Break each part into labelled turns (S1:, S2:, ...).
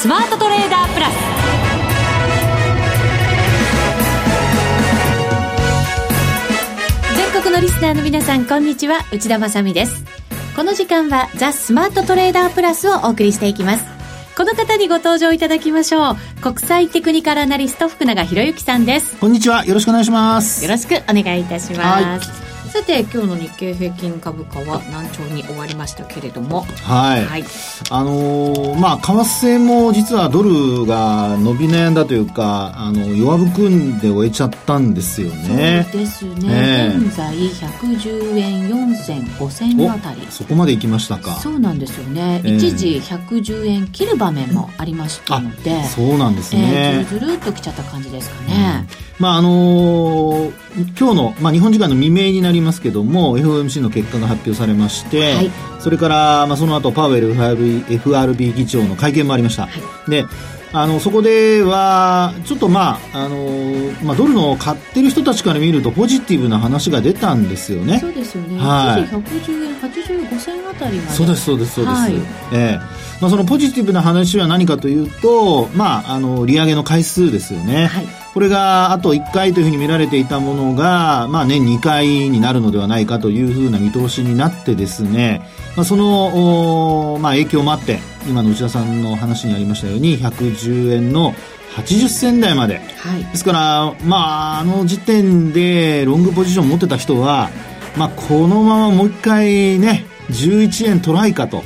S1: スマートトレーダープラス。全国のリスナーの皆さんこんにちは。内田まさです。この時間はザ・スマートトレーダープラスをお送りしていきます。この方にご登場いただきましょう。国際テクニカルアナリスト福永博之さんです。
S2: こんにちは。よろしくお願いします。
S1: よろしくお願いいたしますさて今日の日経平均株価は難聴に終わりましたけれども。
S2: はい、はい、あのー、まあ為替も実はドルが伸び悩んだというかあの弱含んで終えちゃったんですよね。
S1: そうですね、えー、現在110円4銭5銭あたり。
S2: そこまで行きましたか。
S1: そうなんですよね、えー、一時110円切る場面もありましたので。
S2: そうなんですね、
S1: えー、ずるずるっときちゃった感じですかね、
S2: うん。まああのー、今日の、まあ、日本時間の未明になりますけども FOMC の結果が発表されまして、はい、それから、まあ、その後パウエル FRB, FRB 議長の会見もありました、はい、であのそこではちょっとまああのまあドルの買ってる人たちから見るとポジティブな話が出たんですよね。
S1: そうですよね。はい。110円85銭あたりまで。
S2: そうですそうですそうです。はい、ええまあそのポジティブな話は何かというと、まああの利上げの回数ですよね。はい。これがあと1回というふうに見られていたものが、まあ、年2回になるのではないかというふうな見通しになってですね、まあ、その、まあ、影響もあって今の内田さんの話にありましたように110円の80銭台まで、はい、ですから、まあ、あの時点でロングポジションを持ってた人は、まあ、このままもう一回ね11円トライかと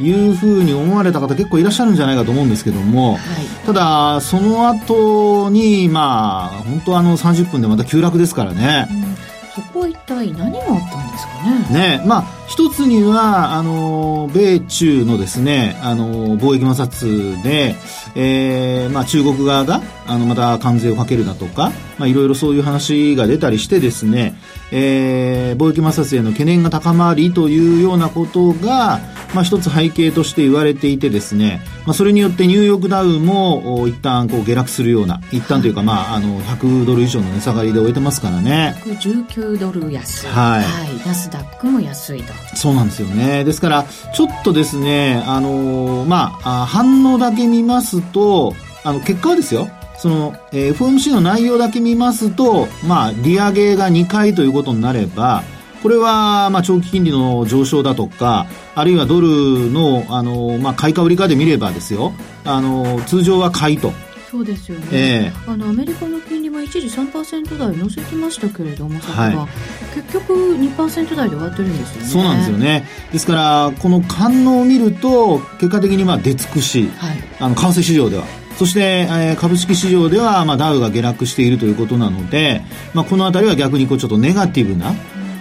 S2: いうふうに思われた方結構いらっしゃるんじゃないかと思うんですけども、はい、ただその後にまあ本当あの30分でまた急落ですからね、
S1: うん、そこは一体何があったんですか
S2: ね。ねまあ、一つには、あの、米中のですね、あの、貿易摩擦で、えー、まあ、中国側が、あの、また関税をかけるだとか、まあ、いろいろそういう話が出たりしてですね、えー、貿易摩擦への懸念が高まりというようなことが、まあ、一つ背景として言われていてですね、まあ、それによってニューヨークダウも一旦こう下落するような一旦というか、まあ、あの100ドル以上の値下がりで終えてますからね。
S1: 119ドル安。い、はい、はい、ナスダックも安いと
S2: そうなんですよね。ですからちょっとですねあのまあ反応だけ見ますとあの結果はですよ。その、えー、FOMC の内容だけ見ますと、まあ、利上げが2回ということになれば、これは、まあ、長期金利の上昇だとか、あるいはドルの、あの、まあ、買いか売りかで見ればですよ、あの、通常は買いと。
S1: そうですよね、えー、あのアメリカの金利も一時3%台乗せてましたけれども、はい、結局2%台で終わってるんですよね。
S2: そうなんですよね。ですからこの反応を見ると結果的にまあ出尽くし、はい、あの為替市場では。そして、えー、株式市場では、まあ、ダウが下落しているということなので、まあ、この辺りは逆にこうちょっとネガティブな、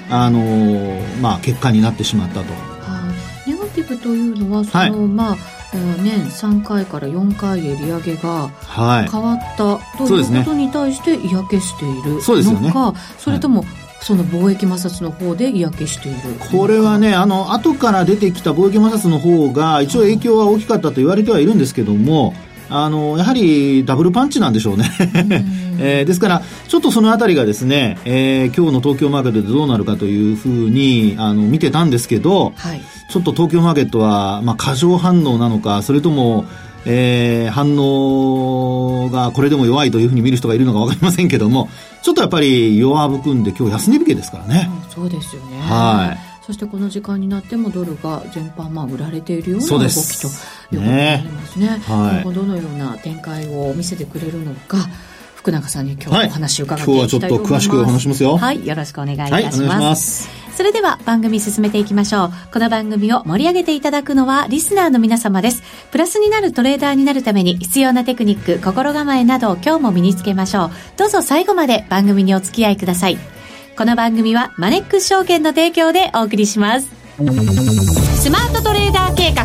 S2: あのー、まあ、結果になってしまったと。は
S1: い、ネガティブというのはその、はい、まあ年3回から4回へ利上げが変わったということに対して嫌気しているのか、そ、ね,、それとも、その貿易摩擦の方で嫌気している
S2: これはねあの後から出てきた貿易摩擦の方が一応影響は大きかったと言われてはいるんですけどもあのやはりダブルパンチなんでしょうね えー、ですから、ちょっとそのあたりがですね、えー、今日の東京マーケットでどうなるかというふうにあの見てたんですけど、はい、ちょっと東京マーケットは、まあ、過剰反応なのか、それとも、えー、反応がこれでも弱いというふうに見る人がいるのか分かりませんけども、ちょっとやっぱり弱含んで今日安値引けですからね。
S1: うん、そうですよね。はい。そしてこの時間になってもドルが全般まあ売られているような動きということになりますね。ねはい、どのような展開を見せてくれるのか。福永さんに今日お話を伺っていきたいと思います、
S2: はい、今日はちょっと詳しくお話しますよ。
S1: はい、よろしくお願いいたします。はい、ますそれでは番組進めていきましょう。この番組を盛り上げていただくのはリスナーの皆様です。プラスになるトレーダーになるために必要なテクニック、心構えなどを今日も身につけましょう。どうぞ最後まで番組にお付き合いください。この番組はマネックス証券の提供でお送りします。スマートトレーダー計画、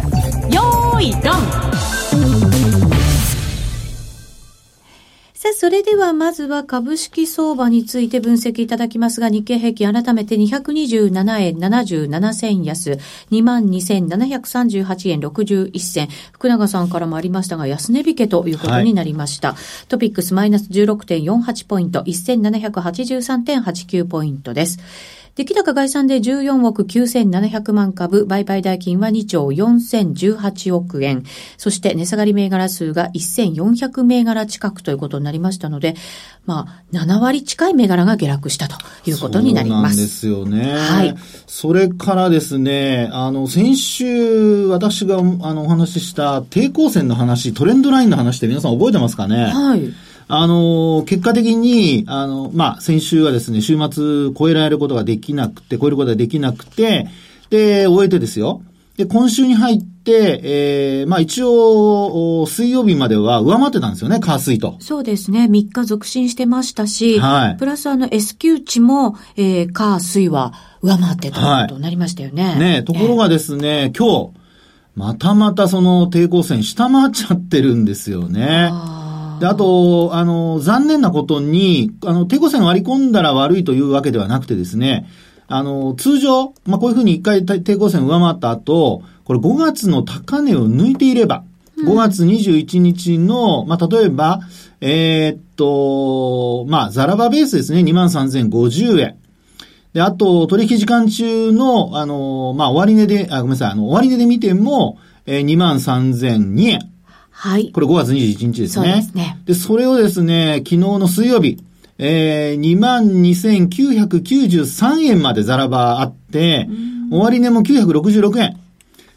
S1: よーい、ドンさあ、それではまずは株式相場について分析いただきますが、日経平均改めて227円77銭安、22,738円61銭。福永さんからもありましたが、安値引けということになりました。はい、トピックスマイナス16.48ポイント、1783.89ポイントです。出来高概算で14億9700万株、売買代金は2兆4018億円。そして値下がり銘柄数が1400銘柄近くということになりましたので、まあ、7割近い銘柄が下落したということになります。
S2: そうなんですよね。はい。それからですね、あの、先週私があのお話しした抵抗線の話、トレンドラインの話って皆さん覚えてますかね？
S1: はい。
S2: あの、結果的に、あの、まあ、先週はですね、週末超えられることができなくて、超えることができなくて、で、終えてですよ。で、今週に入って、ええー、まあ一応、水曜日までは上回ってたんですよね、火水と。
S1: そうですね。3日続伸してましたし、はい。プラスあの S q 値も、えー、火水は上回ってたことになりましたよね。はい、
S2: ねところがですね、えー、今日、またまたその抵抗線下回っちゃってるんですよね。で、あと、あの、残念なことに、あの、抵抗線割り込んだら悪いというわけではなくてですね、あの、通常、まあ、こういうふうに一回抵抗線上回った後、これ5月の高値を抜いていれば、5月21日の、まあ、例えば、えー、っと、まあ、ザラバベースですね、23,050円。で、あと、取引時間中の、あの、まあ、終値で、あ、ごめんなさい、あの、終値で見ても、えー、23,002円。
S1: はい。
S2: これ5月21日ですね。そう
S1: ですね。
S2: で、それをですね、昨日の水曜日、えー、22,993円までザラバあって、終値も966円。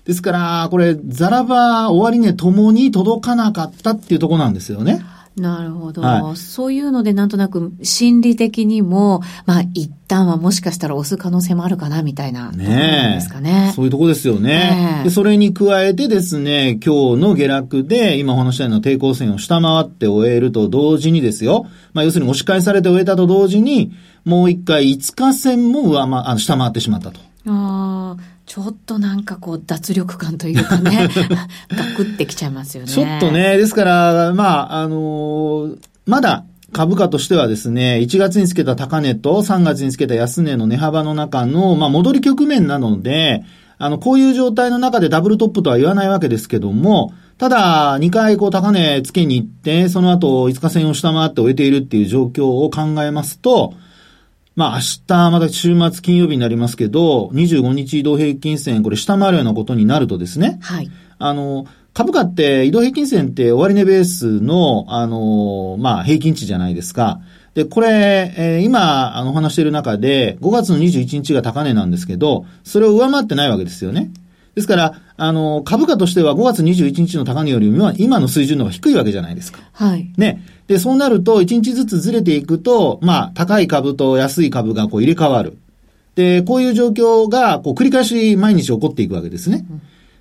S2: ですから、これ、ザラバ、終値ともに届かなかったっていうところなんですよね。
S1: なるほど、はい、そういうのでなんとなく心理的にも、まあ一旦はもしかしたら押す可能性もあるかなみたいなねですかね。
S2: そういうとこですよね、で。それに加えてですね、今日の下落で今お話したような抵抗線を下回って終えると同時にですよ。まあ要するに押し返されて終えたと同時に、もう一回5日線も上回、あの下回ってしまったと。
S1: ああ。ちょっとなんかこう脱力感というかね、ガクってきちゃいますよね。
S2: ちょっとね、ですから、まあ、あのー、まだ株価としてはですね、1月につけた高値と3月につけた安値の値幅の中の、まあ、戻り局面なので、あの、こういう状態の中でダブルトップとは言わないわけですけども、ただ、2回こう高値つけに行って、その後5日線を下回って終えているっていう状況を考えますと、まあ明日また週末金曜日になりますけど、25日移動平均線、これ下回るようなことになるとですね。
S1: はい。
S2: あの、株価って移動平均線って終値ベースの、あの、まあ平均値じゃないですか。で、これ、えー、今、あの、お話している中で、5月の21日が高値なんですけど、それを上回ってないわけですよね。ですから、あの、株価としては5月21日の高値よりも今の水準の方が低いわけじゃないですか。
S1: はい。
S2: ね。で、そうなると、1日ずつずれていくと、まあ、高い株と安い株がこう入れ替わる。で、こういう状況が、こう、繰り返し毎日起こっていくわけですね。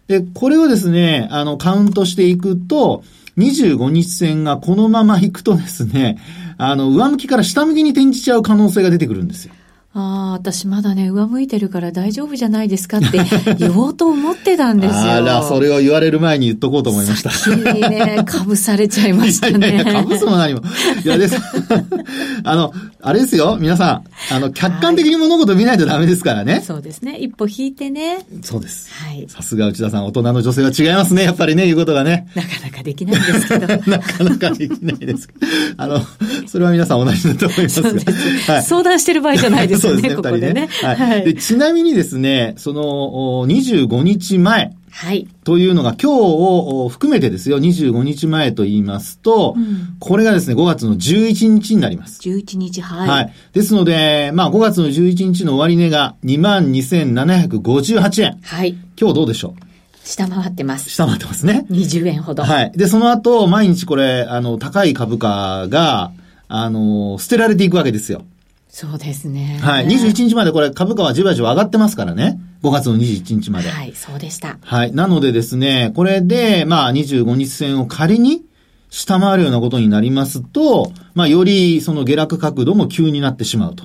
S2: で、これをですね、あの、カウントしていくと、25日線がこのまま行くとですね、あの、上向きから下向きに転じちゃう可能性が出てくるんですよ。
S1: ああ、私まだね、上向いてるから大丈夫じゃないですかって 言おうと思ってたんですよ。あ
S2: ら、それを言われる前に言っとこうと思いました。
S1: 先にね、かぶされちゃいましたね。いやいや
S2: かぶすも何も。いやです。あの、あれですよ、皆さん。あの、客観的に物事見ないとダメですからね。
S1: そうですね。一歩引いてね。
S2: そうです。
S1: はい。
S2: さすが内田さん、大人の女性は違いますね、やっぱりね、言うことがね。
S1: なかなかできないんですけど。
S2: なかなかできないです。あの、それは皆さん同じだと思いますが。
S1: はい、相談してる場合じゃないですよね、ねここでね。
S2: はい。はい、でちなみにですね、その、25日前。
S1: はい。
S2: というのが今日を含めてですよ、25日前と言いますと、うん、これがですね、5月の11日になります。
S1: 11日、はい。
S2: はい。ですので、まあ5月の11日の終値が22,758円。
S1: はい。
S2: 今日どうでしょう？
S1: 下回ってます。
S2: 下回ってますね。
S1: 20円ほど。
S2: はい。で、その後、毎日これ、あの、高い株価が、あの、捨てられていくわけですよ。
S1: そうですね。
S2: はい。21日までこれ株価はじわじわ上がってますからね。5月の21日まで。
S1: はい、そうでした。
S2: はい。なのでですね、これで、まあ25日線を仮に下回るようなことになりますと、まあよりその下落角度も急になってしまうと。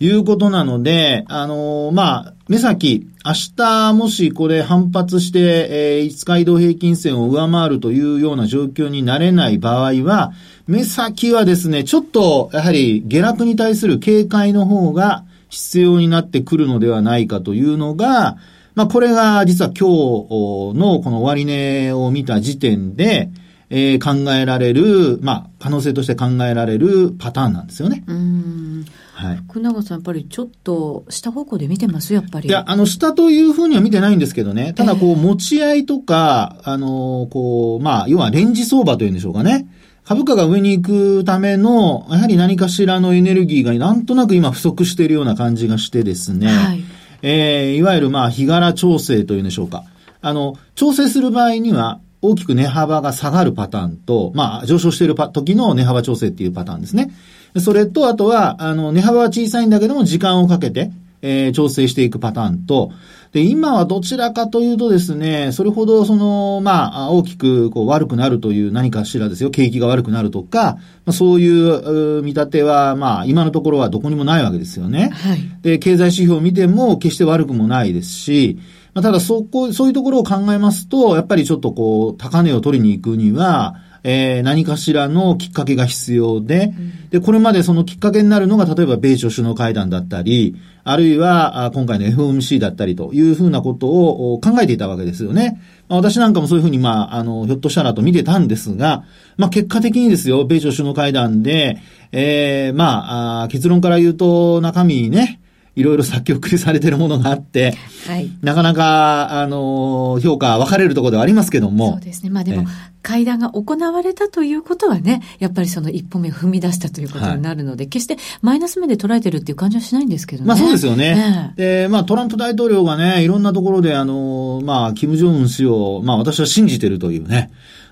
S2: いうことなので、あのー、まあ、目先、明日もしこれ反発して、えー、5日移動平均線を上回るというような状況になれない場合は、目先はですね、ちょっと、やはり下落に対する警戒の方が必要になってくるのではないかというのが、まあ、これが実は今日のこの終値を見た時点で、えー、考えられる、まあ、可能性として考えられるパターンなんですよね。
S1: うんはい、福永さん、やっぱりちょっと下方向で見てます？やっぱり。
S2: いや、あの、下というふうには見てないんですけどね。ただ、こう、持ち合いとか、あの、こう、まあ、要はレンジ相場というんでしょうかね。株価が上に行くための、やはり何かしらのエネルギーがなんとなく今不足しているような感じがしてですね。はい。えー、いわゆるまあ、日柄調整というんでしょうか。あの、調整する場合には、大きく値幅が下がるパターンと、まあ、上昇している時の値幅調整っていうパターンですね。それと、あとは、あの、値幅は小さいんだけども、時間をかけて、えー、調整していくパターンと、で、今はどちらかというとですね、それほどその、まあ、大きくこう悪くなるという何かしらですよ、景気が悪くなるとか、まあ、そういう見立ては、まあ、今のところはどこにもないわけですよね。はい。で、経済指標を見ても決して悪くもないですし、まあ、ただそこ、そういうところを考えますと、やっぱりちょっとこう、高値を取りに行くには、えー、何かしらのきっかけが必要で、うん、で、これまでそのきっかけになるのが、例えば米朝首脳会談だったり、あるいは、今回の FOMC だったりというふうなことを考えていたわけですよね。まあ、私なんかもそういうふうに、まあ、あの、ひょっとしたらと見てたんですが、まあ、結果的にですよ、米朝首脳会談で、えー、まあ、結論から言うと、中身にね、いろいろ先送りされてるものがあって、はい、なかなか、あの、評価分かれるところではありますけども。
S1: そうですね。まあでも、会談が行われたということはね、やっぱりその一歩目を踏み出したということになるので、はい、決してマイナス面で捉えてるっていう感じはしないんですけどね。
S2: まあそうですよね。で、まあトランプ大統領がね、いろんなところであの、まあ、キム・ジョンウン氏を、まあ私は信じてるというね、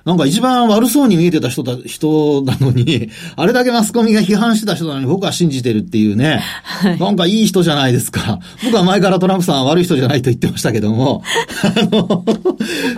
S2: なんか一番悪そうに見えてた人だ、人なのに、あれだけマスコミが批判してた人なのに僕は信じてるっていうね。はい、なんかいい人じゃないですか。僕は前からトランプさんは悪い人じゃないと言ってましたけども、あの、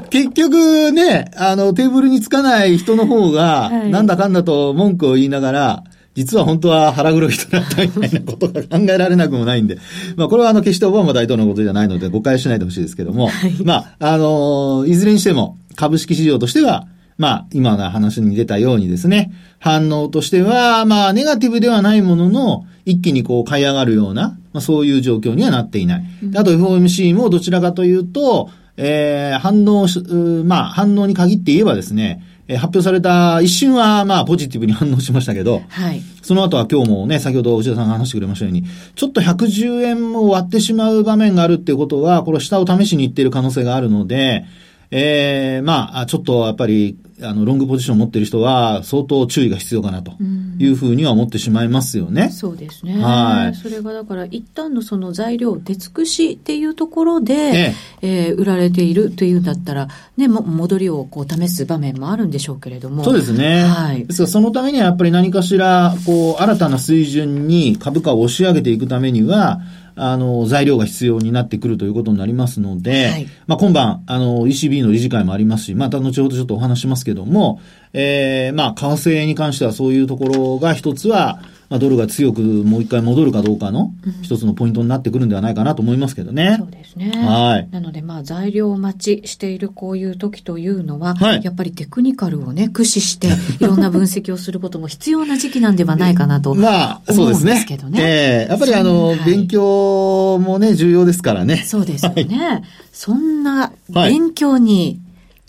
S2: 結局ね、あの、テーブルにつかない人の方が、なんだかんだと文句を言いながら、実は本当は腹黒い人だったみたいなことが考えられなくもないんで、まあこれはあの決してオバマ大統領のことじゃないので誤解しないでほしいですけども、はい、まあ、あの、いずれにしても株式市場としては、まあ、今の話に出たようにですね、反応としては、まあ、ネガティブではないものの、一気にこう買い上がるような、まあ、そういう状況にはなっていない。あと FOMC もどちらかというと、えー、反応し、まあ、反応に限って言えばですね、えー、発表された一瞬は、まあ、ポジティブに反応しましたけど、はい。その後は今日もね、先ほど内田さんが話してくれましたように、ちょっと110円も割ってしまう場面があるっていうことは、これ下を試しに行っている可能性があるので、ええー、まあ、ちょっとやっぱり、あの、ロングポジションを持っている人は、相当注意が必要かなというふうには思ってしまいますよね。
S1: うそうですね。はい。それがだから、一旦のその材料、出尽くしっていうところで、えええー、売られているというんだったら、ね、も戻りをこう試す場面もあるんでしょうけれども。
S2: そうですね。はい。ですから、そのためにはやっぱり何かしら、こう、新たな水準に株価を押し上げていくためには、あの、材料が必要になってくるということになりますので、はい、まあ今晩、あの、ECB の理事会もありますし、また後ほどちょっとお話しますけども、ええー、まあ、為替に関してはそういうところが一つは、まあ、ドルが強くもう一回戻るかどうかの一つのポイントになってくるんではないかなと思いますけどね。
S1: そうですね。はい。なので、まあ、材料待ちしているこういう時というのは、はい、やっぱりテクニカルをね、駆使して、いろんな分析をすることも必要な時期なんではないかなと まあ、そうですね。けどね。
S2: ええー、やっぱりあの、はい、勉強もね、重要ですからね。
S1: そうですよね。はい、そんな勉強に、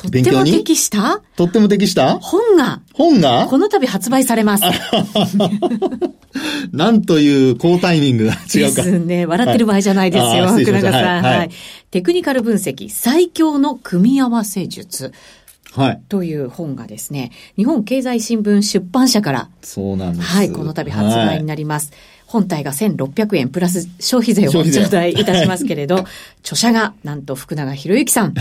S1: とっても適した？
S2: とっても適した？
S1: 本が、
S2: 本が？
S1: この度発売されます。
S2: なんという好タイミングが違うか。
S1: ですね。笑ってる場合じゃないですよ、はい、福永さん、はい、はい。テクニカル分析、最強の組み合わせ術。はい。という本がですね、日本経済新聞出版社から、
S2: そうなんです。
S1: はい、この度発売になります。はい、本体が1600円プラス消費税を頂戴いたしますけれど、著者がなんと福永博之さん。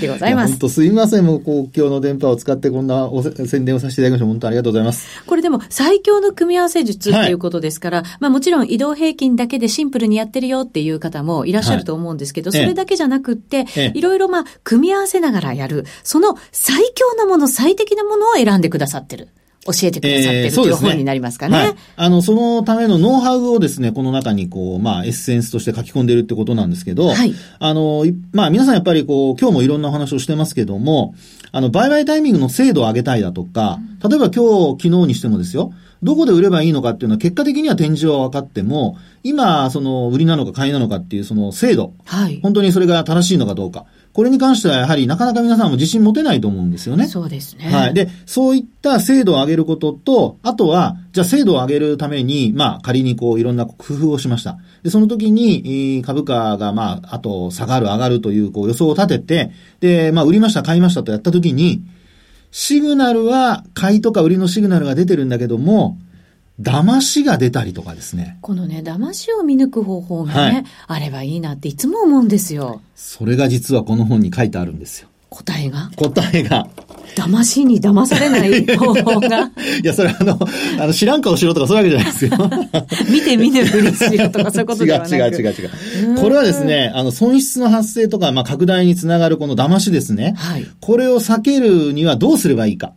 S1: でございます。
S2: 本当すいません。もう公共の電波を使ってこんなお宣伝をさせていただきました。本当ありがとうございます。
S1: これでも最強の組み合わせ術っていうことですから、はい、まあもちろん移動平均だけでシンプルにやってるよっていう方もいらっしゃると思うんですけど、はい、それだけじゃなくって、ええ、いろいろまあ組み合わせながらやる、その最強なもの、最適なものを選んでくださってる。教えてくださってる、という本になりますかね。はい。
S2: あの、そのためのノウハウをですね、この中にこう、まあ、エッセンスとして書き込んでるってことなんですけど、はい。あの、まあ、皆さんやっぱりこう、今日もいろんなお話をしてますけども、あの、売買タイミングの精度を上げたいだとか、例えば今日、昨日にしてもですよ、どこで売ればいいのかっていうのは結果的には展示は分かっても、今、その、売りなのか買いなのかっていうその精度。はい。本当にそれが正しいのかどうか。これに関してはやはりなかなか皆さんも自信持てないと思うんですよね。
S1: そうですね。
S2: はい。で、そういった精度を上げることと、あとは、じゃあ精度を上げるために、まあ仮にこういろんな工夫をしました。で、その時に、株価がまあ、あと下がる上がるというこう予想を立てて、で、まあ売りました買いましたとやった時に、シグナルは買いとか売りのシグナルが出てるんだけども、騙しが出たりとかですね。
S1: このね、騙しを見抜く方法がね、はい、あればいいなっていつも思うんですよ。
S2: それが実はこの本に書いてあるんですよ。
S1: 答えが？
S2: 答えが。
S1: 騙しに騙されない 方法が？
S2: いや、それあの、あの、知らん顔しろとかそういうわけじゃないですよ。
S1: 見て見ぬふりしろとかそういうことではなく
S2: 違う違う違う違う。これはですね、あの、損失の発生とか、まあ、拡大につながるこの騙しですね。はい。これを避けるにはどうすればいいか。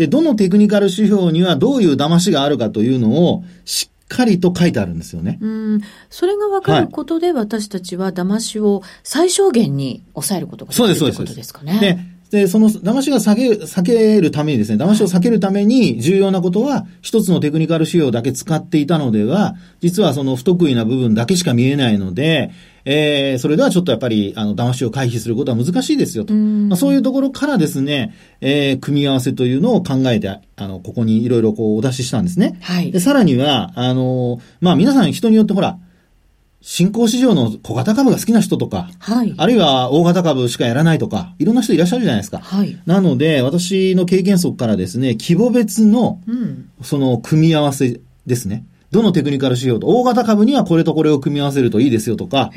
S2: で、どのテクニカル指標にはどういう騙しがあるかというのを、しっかりと書いてあるんですよね。
S1: うん。それが分かることで、私たちは騙しを最小限に抑えることができるということですかね。
S2: で、その騙しが避ける、避けるためにですね、騙しを避けるために重要なことは、一つのテクニカル仕様だけ使っていたのでは、実はその不得意な部分だけしか見えないので、えー、それではちょっとやっぱり、あの、騙しを回避することは難しいですよと。まあ、そういうところからですね、えー、組み合わせというのを考えて、あの、ここにいろいろこうお出ししたんですね。はい。で、さらには、あの、まあ、皆さん人によってほら、新興市場の小型株が好きな人とか、はい、あるいは大型株しかやらないとか、いろんな人いらっしゃるじゃないですか。はい、なので、私の経験則からですね、規模別の、その組み合わせですね。どのテクニカル指標と、大型株にはこれとこれを組み合わせるといいですよとか。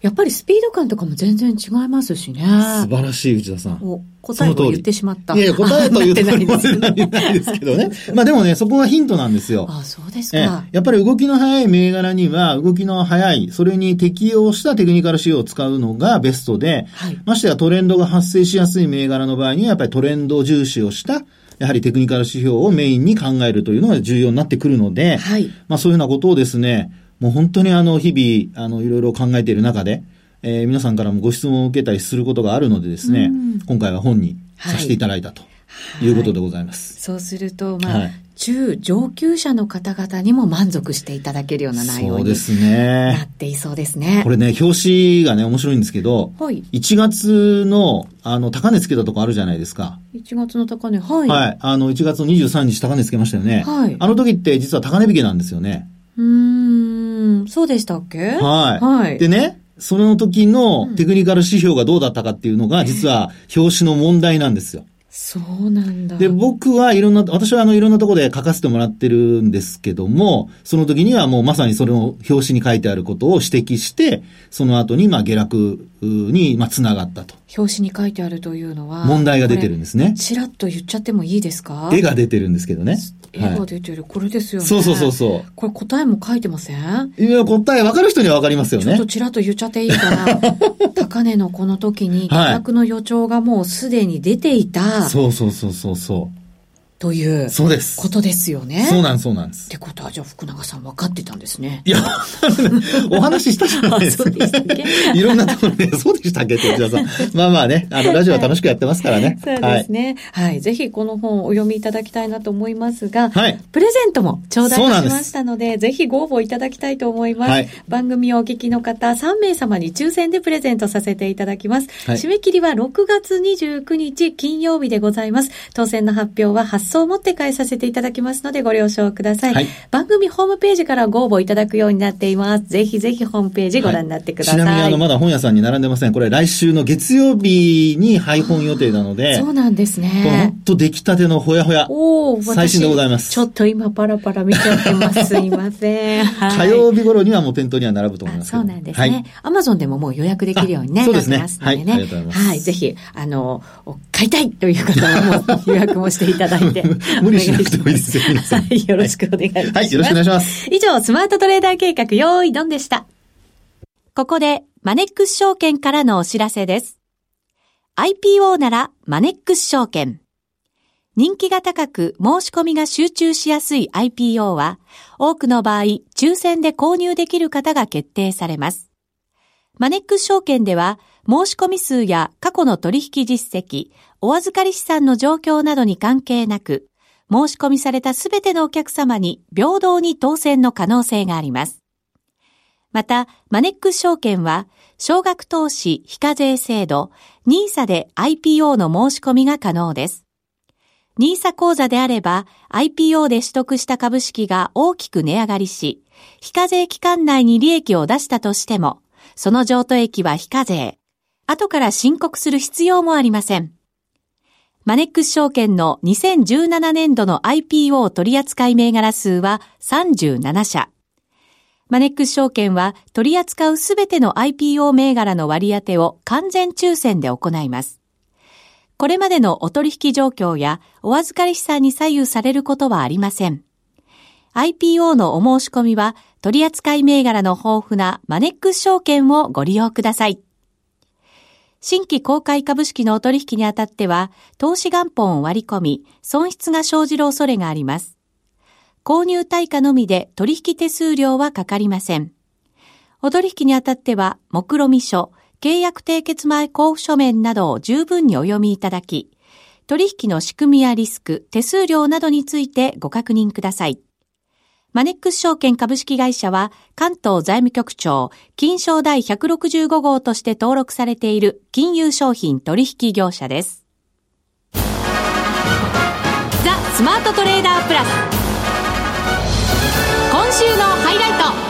S1: やっぱりスピード感とかも全然違いますしね。
S2: 素晴らしい、内田さん。お
S1: 答えを言ってしまった。
S2: いやいや、答えというところまでないですけどね。まあでもね、そこがヒントなんですよ。
S1: あそうですか。
S2: やっぱり動きの速い銘柄には、動きの速い、それに適応したテクニカル指標を使うのがベストで、はい、ましてやトレンドが発生しやすい銘柄の場合には、やっぱりトレンド重視をしたやはりテクニカル指標をメインに考えるというのが重要になってくるので、はい、まあそういうようなことをですね、もう本当にあの日々、あのいろいろ考えている中で、えー、皆さんからもご質問を受けたりすることがあるのでですね、今回は本にさせていただいたということでございます。
S1: はい、そうすると、まあ、はい、中上級者の方々にも満足していただけるような内容になっていそうですね。
S2: これね、表紙がね、面白いんですけど、はい、1月の、あの、高値つけたとこあるじゃないですか。
S1: 1月の高値、はい。
S2: はい。あの、1月の23日高値つけましたよね。はい。あの時って実は高値引けなんですよね。
S1: うん、そうでしたっけ？
S2: はい。はい。でね、その時のテクニカル指標がどうだったかっていうのが、実は 表紙の問題なんですよ。
S1: そうなんだ。
S2: で、僕はいろんな、私はあのいろんなところで書かせてもらってるんですけども、その時にはもうまさにそれを表紙に書いてあることを指摘して、その後にまあ下落にまあつながったと。
S1: 表紙に書いてあるというのは。
S2: 問題が出てるんですね。
S1: ちらっと言っちゃってもいいですか？
S2: 絵が出てるんですけどね。
S1: 絵が出てる、これですよね。
S2: そうそうそうそう。
S1: これ答えも書いてません？
S2: いや、答え分かる人には分かりますよね。ちょ
S1: っとちらっと言っちゃっていいかな。高値のこの時に、下落の予兆がもうすでに出ていた。は
S2: い、そうそうそうそうそう。
S1: というそうですことですよね。
S2: そうなんそうなんです。
S1: ってことは、じゃあ福永さん分かってたんですね。
S2: いや、お話ししたじゃないですか。そうでしたっけ？いろんなところで、そうでしたっけってじさん。まあまあね、あの、ラジオは楽しくやってますからね。
S1: そうですね、はい。はい。ぜひこの本をお読みいただきたいなと思いますが、はい。プレゼントも頂戴しましたので、ぜひご応募いただきたいと思います。はい。番組をお聞きの方、3名様に抽選でプレゼントさせていただきます。はい。締め切りは6月29日金曜日でございます。当選の発表は発送をもって返させせていただきますのでご了承ください。はい、番組ホームページからご応募いただくようになっています。ぜひぜひホームページご覧になってください。はい、
S2: ちなみにあの、まだ本屋さんに並んでません。これ来週の月曜日に配本予定なので。
S1: そうなんですね。
S2: ほんと出来たてのほやほや。お最新でございます。
S1: ちょっと今パラパラ見ちゃってます。すいません。
S2: はい、火曜日頃にはもう店頭には並ぶと思います
S1: そうなんですね。アマゾンでももう予約できるようにね。そうですね。なってますのでね。はい、ありがとうございます。はい、ぜひ、あの、買いたいという方はもう予約もしていただいて。
S2: 無理しなくてもいいですよ。
S1: はい、よろしくお願いします。
S2: はい、よろしくお願いします。
S1: 以上、スマートトレーダー計画、用意ドンでした。ここで、マネックス証券からのお知らせです。IPO なら、マネックス証券。人気が高く申し込みが集中しやすい IPO は、多くの場合、抽選で購入できる方が決定されます。マネックス証券では、申し込み数や過去の取引実績、お預かり資産の状況などに関係なく、申し込みされたすべてのお客様に平等に当選の可能性があります。また、マネックス証券は、少額投資非課税制度 NISA で IPO の申し込みが可能です。NISA 口座であれば IPO で取得した株式が大きく値上がりし、非課税期間内に利益を出したとしても、その譲渡益は非課税。後から申告する必要もありません。マネックス証券の2017年度の IPO 取扱銘柄数は37社。マネックス証券は取り扱うすべての IPO 銘柄の割り当てを完全抽選で行います。これまでのお取引状況やお預かり資産に左右されることはありません。IPO のお申し込みは取扱銘柄の豊富なマネックス証券をご利用ください。新規公開株式のお取引にあたっては、投資元本を割り込み、損失が生じる恐れがあります。購入対価のみで取引手数料はかかりません。お取引にあたっては、目論見書、契約締結前交付書面などを十分にお読みいただき、取引の仕組みやリスク、手数料などについてご確認ください。マネックス証券株式会社は関東財務局長金賞第165号として登録されている金融商品取引業者です。ザ・スマートトレーダープラス今週のハイライト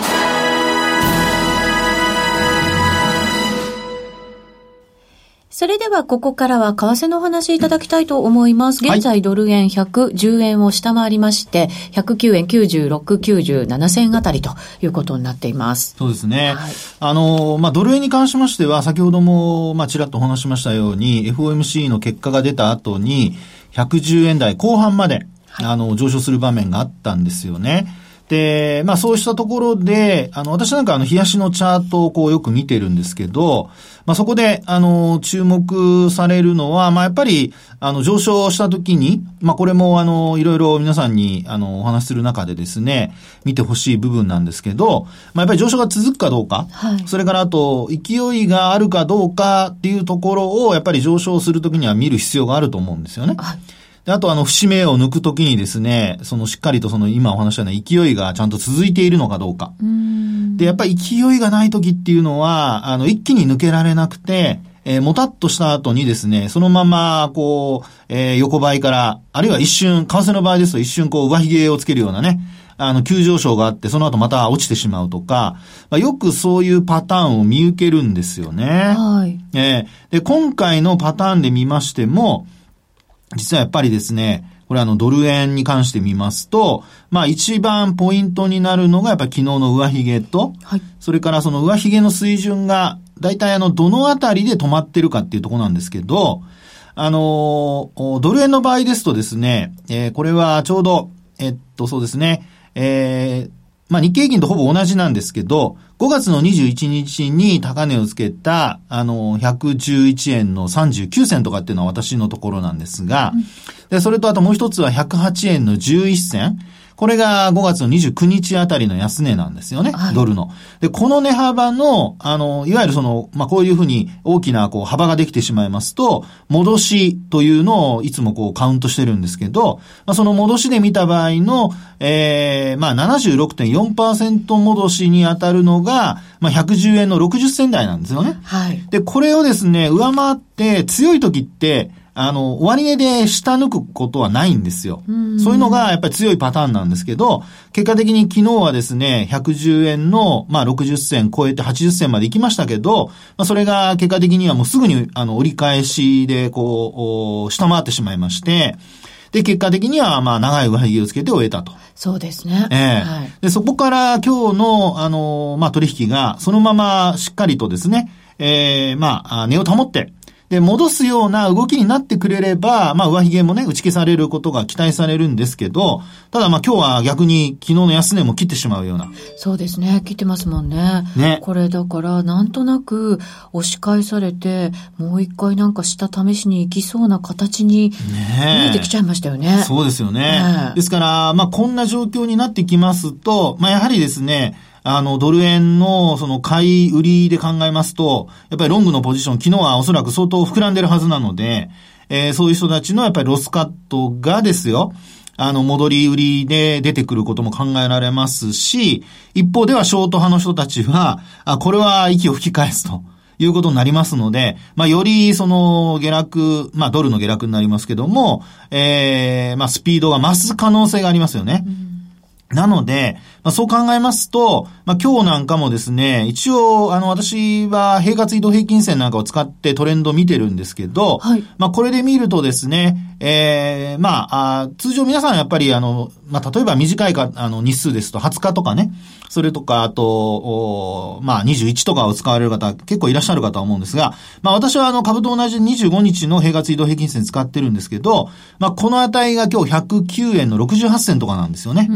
S1: それではここからは為替のお話いただきたいと思います。現在ドル円110円を下回りまして、109円96、97銭あたりということになっています。
S2: そうですね。はい、あの、まあ、ドル円に関しましては、先ほども、まあ、ちらっとお話しましたように、FOMC の結果が出た後に、110円台後半まで、はい、あの、上昇する場面があったんですよね。で、まあそうしたところで、あの、私なんかあの、冷やしのチャートをこうよく見てるんですけど、まあそこで、あの、注目されるのは、まあやっぱり、あの、上昇した時に、まあこれもあの、いろいろ皆さんに、あの、お話しする中でですね、見てほしい部分なんですけど、まあやっぱり上昇が続くかどうか、はい、それからあと、勢いがあるかどうかっていうところを、やっぱり上昇するときには見る必要があると思うんですよね。はいで、あとあの、節目を抜くときにですね、そのしっかりとその今お話したような勢いがちゃんと続いているのかどうか。うで、やっぱり勢いがないときっていうのは、あの、一気に抜けられなくて、えー、もたっとした後にですね、そのまま、こう、えー、横ばいから、あるいは一瞬、為替の場合ですと一瞬こう、上髭をつけるようなね、あの、急上昇があって、その後また落ちてしまうとか、まあ、よくそういうパターンを見受けるんですよね。はい。えー、で、今回のパターンで見ましても、実はやっぱりですね、これあのドル円に関して見ますと、まあ一番ポイントになるのがやっぱ昨日の上髭と、はい、それからその上髭の水準が、大体あのどのあたりで止まってるかっていうところなんですけど、あのドル円の場合ですとですね、えー、これはちょうど、えっとそうですね、えー、まあ日経平均とほぼ同じなんですけど、5月の21日に高値をつけた、あの、111円の39銭とかっていうのは私のところなんですが、うん、で、それとあともう一つは108円の11銭。これが5月の29日あたりの安値なんですよね、はい、ドルの。で、この値幅の、あの、いわゆるその、まあ、こういうふうに大きなこう幅ができてしまいますと、戻しというのをいつもこうカウントしてるんですけど、まあ、その戻しで見た場合の、ええー、まあ、76.4%戻しに当たるのが、まあ、110円の60銭台なんですよね。はい。で、これをですね、上回って強い時って、あの、終値で下抜くことはないんですよ。うそういうのがやっぱり強いパターンなんですけど、結果的に昨日はですね、110円の、まあ、60銭超えて80銭まで行きましたけど、まあ、それが結果的にはもうすぐに、あの、折り返しで、こう、下回ってしまいまして、で、結果的には、まあ、長い上髭をつけて終えたと。
S1: そうですね。
S2: ええーはい、で、そこから今日の、あの、まあ、取引が、そのまましっかりとですね、ええー、まあ、値を保って、で、戻すような動きになってくれれば、まあ、上髭もね、打ち消されることが期待されるんですけど、ただまあ今日は逆に昨日の安値も切ってしまうような。
S1: そうですね。切ってますもんね。ね。これだから、なんとなく押し返されて、もう一回なんか下試しに行きそうな形に見えてきちゃいましたよね。
S2: そうですよね。ねですから、まあこんな状況になってきますと、まあやはりですね、あの、ドル円の、その、買い売りで考えますと、やっぱりロングのポジション、昨日はおそらく相当膨らんでるはずなので、えー、そういう人たちのやっぱりロスカットがですよ、あの、戻り売りで出てくることも考えられますし、一方ではショート派の人たちは、あ、これは息を吹き返すと。いうことになりますので、まあ、よりその下落、まあ、ドルの下落になりますけども、ええー、まあ、スピードが増す可能性がありますよね。うんなので、まあ、そう考えますと、まあ、今日なんかもですね、一応、あの、私は平滑移動平均線なんかを使ってトレンド見てるんですけど、はい、まあ、これで見るとですね、ええー、まあ、あ通常皆さんやっぱり、あの、まあ、例えば短いか、あの、日数ですと20日とかね、それとか、あと、おまあ、21とかを使われる方、結構いらっしゃるかと思うんですが、まあ、私はあの、株と同じ25日の平滑移動平均線使ってるんですけど、まあ、この値が今日109円の68銭とかなんですよね。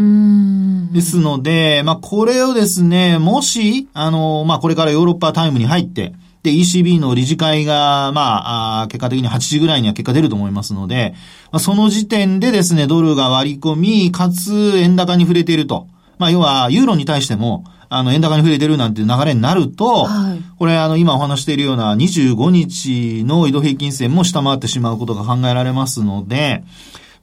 S2: ですので、まあ、これをですね、もし、あの、まあ、これからヨーロッパタイムに入って、で、ECB の理事会が、まあ、結果的に8時ぐらいには結果出ると思いますので、まあ、その時点でですね、ドルが割り込み、かつ円高に触れていると。まあ、要は、ユーロに対しても、あの、円高に触れてるなんて流れになると、はい、これ、あの、今お話しているような25日の移動平均線も下回ってしまうことが考えられますので、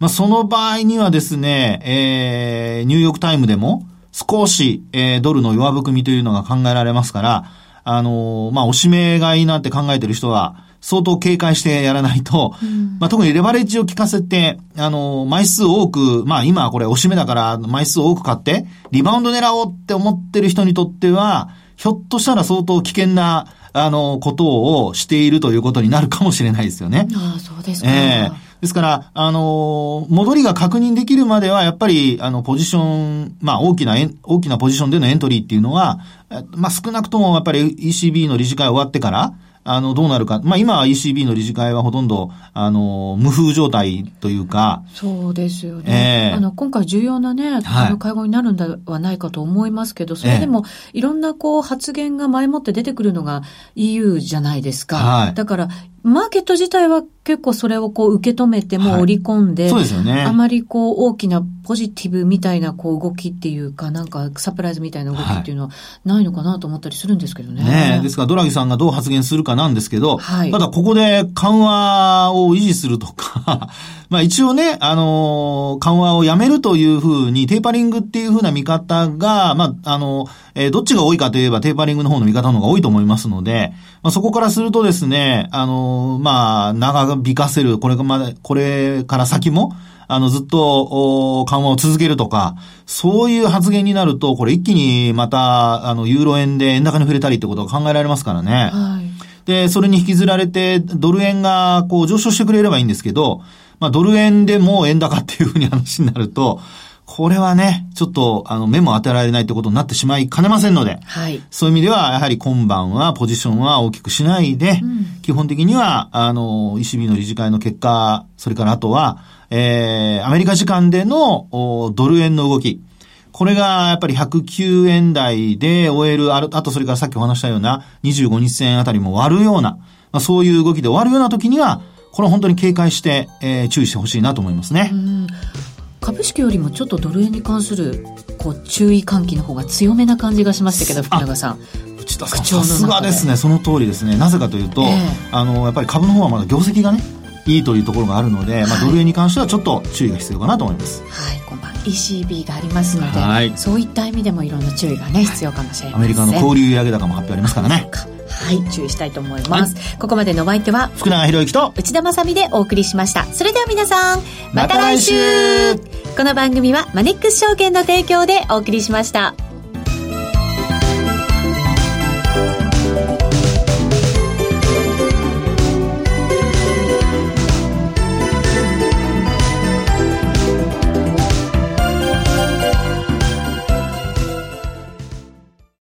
S2: まあ、その場合にはですね、えー、ニューヨークタイムでも、少し、えー、ドルの弱含みというのが考えられますから、あのー、まあ、おしめ買いなんて考えてる人は、相当警戒してやらないと、うん、まあ、特にレバレッジを効かせて、あの、枚数多く、まあ今これおしめだから枚数多く買って、リバウンド狙おうって思ってる人にとっては、ひょっとしたら相当危険な、あの、ことをしているということになるかもしれないですよね。
S1: ああ、そうですか。
S2: ええーですから、あのー、戻りが確認できるまでは、やっぱり、あの、ポジション、まあ、大きな、大きなポジションでのエントリーっていうのは、まあ、少なくとも、やっぱり ECB の理事会終わってから、あの、どうなるか。まあ、今は ECB の理事会はほとんど、あの、無風状態というか。
S1: そうですよね。えー、あの、今回重要なね、はい、会合になるんではないかと思いますけど、それでも、いろんなこう、発言が前もって出てくるのが EU じゃないですか。はい、だから、マーケット自体は結構それをこう受け止めても織り込んで、はい、そうですよね。あまりこう大きなポジティブみたいなこう動きっていうか、なんかサプライズみたいな動きっていうのはないのかなと思ったりするんですけどね。
S2: ねですからドラギさんがどう発言するかなんですけど、はい、ただここで緩和を維持するとか まあ一応ね、あのー、緩和をやめるというふうに、テーパリングっていうふうな見方が、まあ、あの、えー、どっちが多いかといえばテーパリングの方の見方の方が多いと思いますので、まあそこからするとですね、あのー、まあ、長引かせる、これまで、これから先も、あの、ずっと、緩和を続けるとか、そういう発言になると、これ一気にまた、あの、ユーロ円で円高に触れたりってことが考えられますからね。はい。で、それに引きずられて、ドル円がこう上昇してくれればいいんですけど、まあ、ドル円でも円高っていうふうに話になると、これはね、ちょっと、あの、目も当てられないってことになってしまいかねませんので、はい。そういう意味では、やはり今晩はポジションは大きくしないで、うん、基本的には、あの、ECB の理事会の結果、それからあとは、えー、アメリカ時間でのドル円の動き、これがやっぱり109円台で終える、あとそれからさっきお話したような25日線あたりも割るような、まあ、そういう動きで終わるような時には、これ本当に警戒して、えー、注意してほしいなと思いますね。
S1: 株式よりもちょっとドル円に関するこう注意喚起の方が強めな感じがしましたけど福永さん。
S2: 内田さんさすがですねその通りですね。なぜかというと、えー、あのやっぱり株の方はまだ業績がねいいというところがあるので、まあ、ドル円に関してはちょっと注意が必要かなと思います。
S1: はい、今晩 ECB がありますので、はい、そういった意味でもいろんな注意がね、必要かもしれません。
S2: アメリカの交流上げ高も発表ありますからね。
S1: はい、注意したいと思います。はい、ここまでのお相手は、
S2: 福永博之と
S1: 内田まさでお送りしました。それでは皆さん、また来週この番組はマネックス証券の提供でお送りしました。